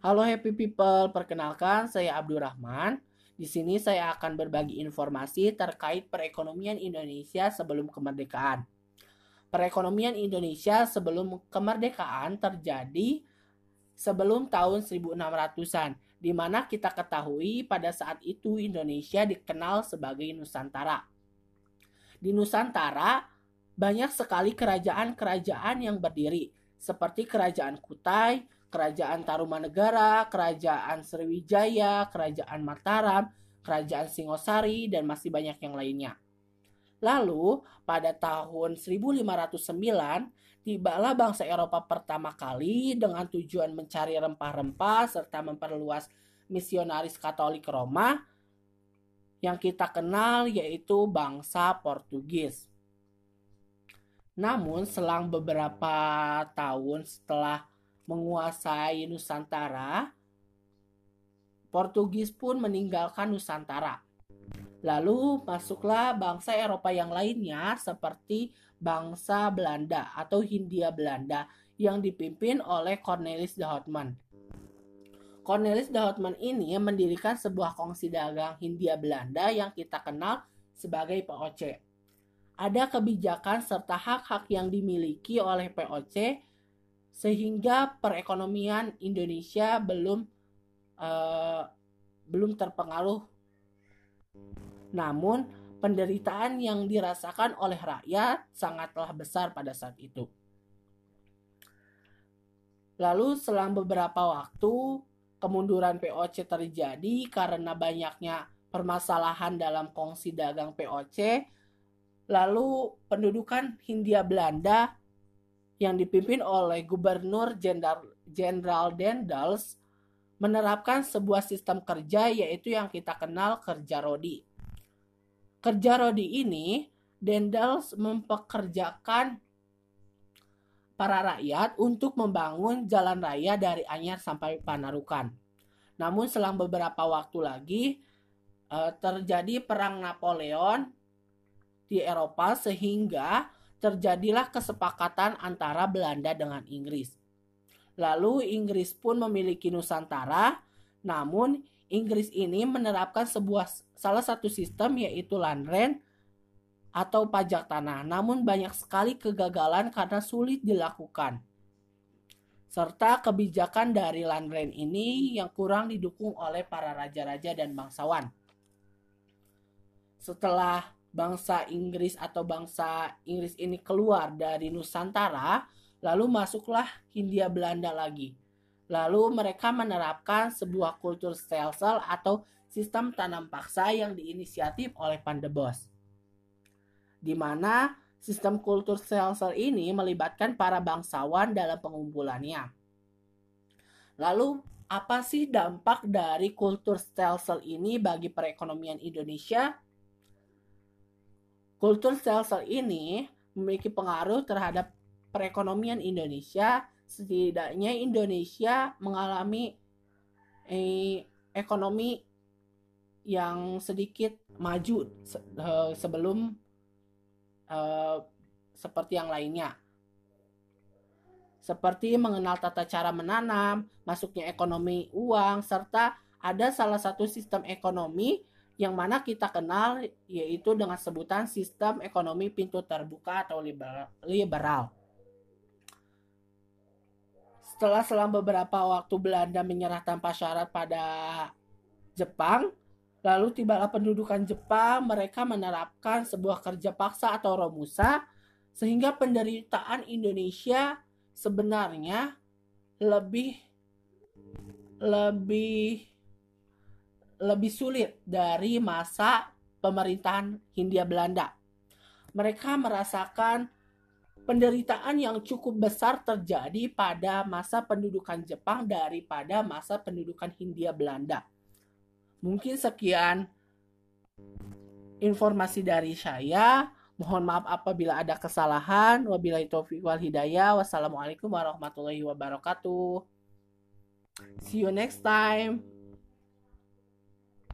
Halo happy people, perkenalkan saya Abdurrahman. Di sini saya akan berbagi informasi terkait perekonomian Indonesia sebelum kemerdekaan. Perekonomian Indonesia sebelum kemerdekaan terjadi sebelum tahun 1600-an, di mana kita ketahui pada saat itu Indonesia dikenal sebagai Nusantara. Di Nusantara, banyak sekali kerajaan-kerajaan yang berdiri, seperti Kerajaan Kutai, Kerajaan Tarumanegara, Kerajaan Sriwijaya, Kerajaan Mataram, Kerajaan Singosari, dan masih banyak yang lainnya. Lalu, pada tahun 1509, tibalah bangsa Eropa pertama kali dengan tujuan mencari rempah-rempah serta memperluas misionaris Katolik Roma yang kita kenal yaitu bangsa Portugis. Namun selang beberapa tahun setelah menguasai Nusantara, Portugis pun meninggalkan Nusantara. Lalu masuklah bangsa Eropa yang lainnya seperti bangsa Belanda atau Hindia Belanda yang dipimpin oleh Cornelis de Houtman. Cornelis de Houtman ini mendirikan sebuah kongsi dagang Hindia Belanda yang kita kenal sebagai POC ada kebijakan serta hak-hak yang dimiliki oleh POC sehingga perekonomian Indonesia belum uh, belum terpengaruh. Namun penderitaan yang dirasakan oleh rakyat sangatlah besar pada saat itu. Lalu selang beberapa waktu kemunduran POC terjadi karena banyaknya permasalahan dalam kongsi dagang POC Lalu pendudukan Hindia Belanda yang dipimpin oleh Gubernur Jenderal Dendels menerapkan sebuah sistem kerja yaitu yang kita kenal kerja rodi. Kerja rodi ini Dendels mempekerjakan para rakyat untuk membangun jalan raya dari Anyar sampai Panarukan. Namun selang beberapa waktu lagi eh, terjadi perang Napoleon di Eropa sehingga terjadilah kesepakatan antara Belanda dengan Inggris. Lalu Inggris pun memiliki Nusantara, namun Inggris ini menerapkan sebuah salah satu sistem yaitu land rent atau pajak tanah. Namun banyak sekali kegagalan karena sulit dilakukan. Serta kebijakan dari land rent ini yang kurang didukung oleh para raja-raja dan bangsawan. Setelah bangsa Inggris atau bangsa Inggris ini keluar dari Nusantara, lalu masuklah Hindia Belanda lagi. Lalu mereka menerapkan sebuah kultur stelsel atau sistem tanam paksa yang diinisiatif oleh Pandebos. Di mana sistem kultur stelsel ini melibatkan para bangsawan dalam pengumpulannya. Lalu apa sih dampak dari kultur stelsel ini bagi perekonomian Indonesia? Kultur sel-sel ini memiliki pengaruh terhadap perekonomian Indonesia. Setidaknya Indonesia mengalami eh, ekonomi yang sedikit maju se uh, sebelum uh, seperti yang lainnya. Seperti mengenal tata cara menanam, masuknya ekonomi uang, serta ada salah satu sistem ekonomi yang mana kita kenal yaitu dengan sebutan sistem ekonomi pintu terbuka atau liberal. Setelah selama beberapa waktu Belanda menyerah tanpa syarat pada Jepang, lalu tibalah pendudukan Jepang, mereka menerapkan sebuah kerja paksa atau romusa, sehingga penderitaan Indonesia sebenarnya lebih lebih lebih sulit dari masa pemerintahan Hindia Belanda. Mereka merasakan penderitaan yang cukup besar terjadi pada masa pendudukan Jepang daripada masa pendudukan Hindia Belanda. Mungkin sekian informasi dari saya. Mohon maaf apabila ada kesalahan. Wabillahi taufiq wal hidayah. Wassalamualaikum warahmatullahi wabarakatuh. See you next time.